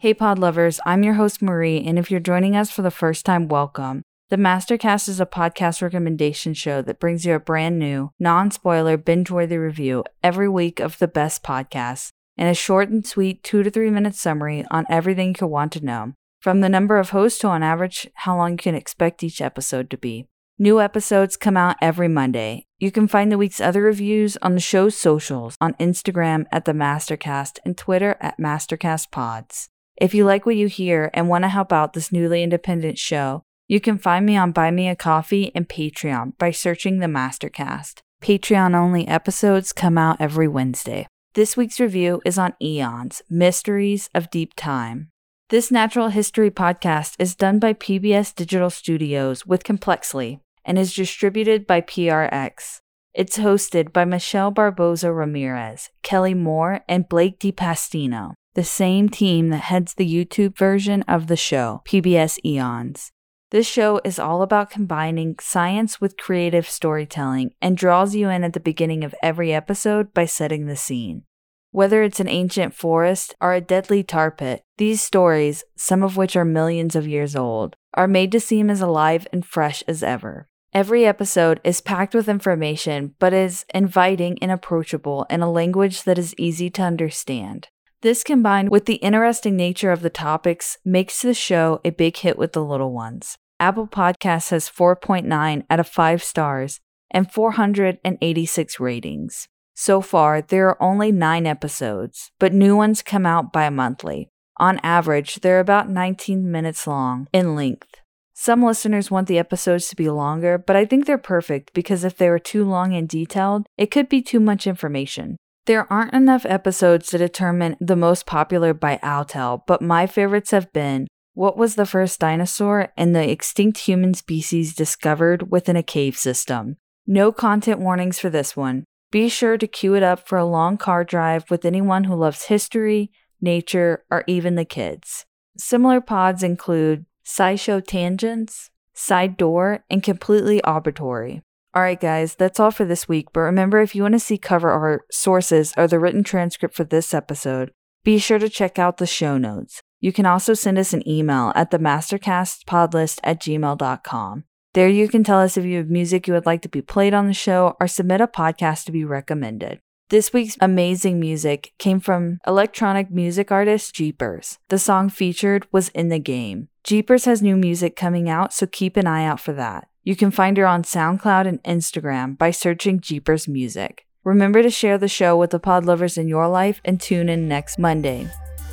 Hey, pod lovers, I'm your host, Marie, and if you're joining us for the first time, welcome. The Mastercast is a podcast recommendation show that brings you a brand new, non spoiler, binge worthy review every week of the best podcasts and a short and sweet two to three minute summary on everything you could want to know, from the number of hosts to on average how long you can expect each episode to be. New episodes come out every Monday. You can find the week's other reviews on the show's socials on Instagram at the Mastercast and Twitter at MastercastPods. If you like what you hear and want to help out this newly independent show, you can find me on Buy Me a Coffee and Patreon by searching the Mastercast. Patreon only episodes come out every Wednesday. This week's review is on Eons Mysteries of Deep Time. This natural history podcast is done by PBS Digital Studios with Complexly and is distributed by PRX. It's hosted by Michelle Barboza Ramirez, Kallie Moore, and Blake de Pastino the same team that heads the YouTube version of the show, PBS Eons. This show is all about combining science with creative storytelling and draws you in at the beginning of every episode by setting the scene. Whether it's an ancient forest or a deadly tar pit, these stories, some of which are millions of years old, are made to seem as alive and fresh as ever. Every episode is packed with information, but is inviting and approachable in a language that is easy to understand. This combined with the interesting nature of the topics makes the show a big hit with the little ones. Apple Podcasts has 4.9 out of 5 stars and 486 ratings. So far, there are only 9 episodes, but new ones come out bi monthly. On average, they're about 19 minutes long in length. Some listeners want the episodes to be longer, but I think they're perfect because if they were too long and detailed, it could be too much information. There aren't enough episodes to determine the most popular by Outel, but my favorites have been What was the first dinosaur and the extinct human species discovered within a cave system? No content warnings for this one. Be sure to queue it up for a long car drive with anyone who loves history, nature, or even the kids. Similar pods include SciShow Tangents, Side Door, and Completely Arbitrary. All right, guys, that's all for this week. But remember, if you want to see cover art, sources, or the written transcript for this episode, be sure to check out the show notes. You can also send us an email at the at gmail.com. There you can tell us if you have music you would like to be played on the show or submit a podcast to be recommended. This week's amazing music came from electronic music artist Jeepers. The song featured was In the Game. Jeepers has new music coming out, so keep an eye out for that. You can find her on SoundCloud and Instagram by searching Jeepers Music. Remember to share the show with the pod lovers in your life and tune in next Monday.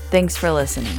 Thanks for listening.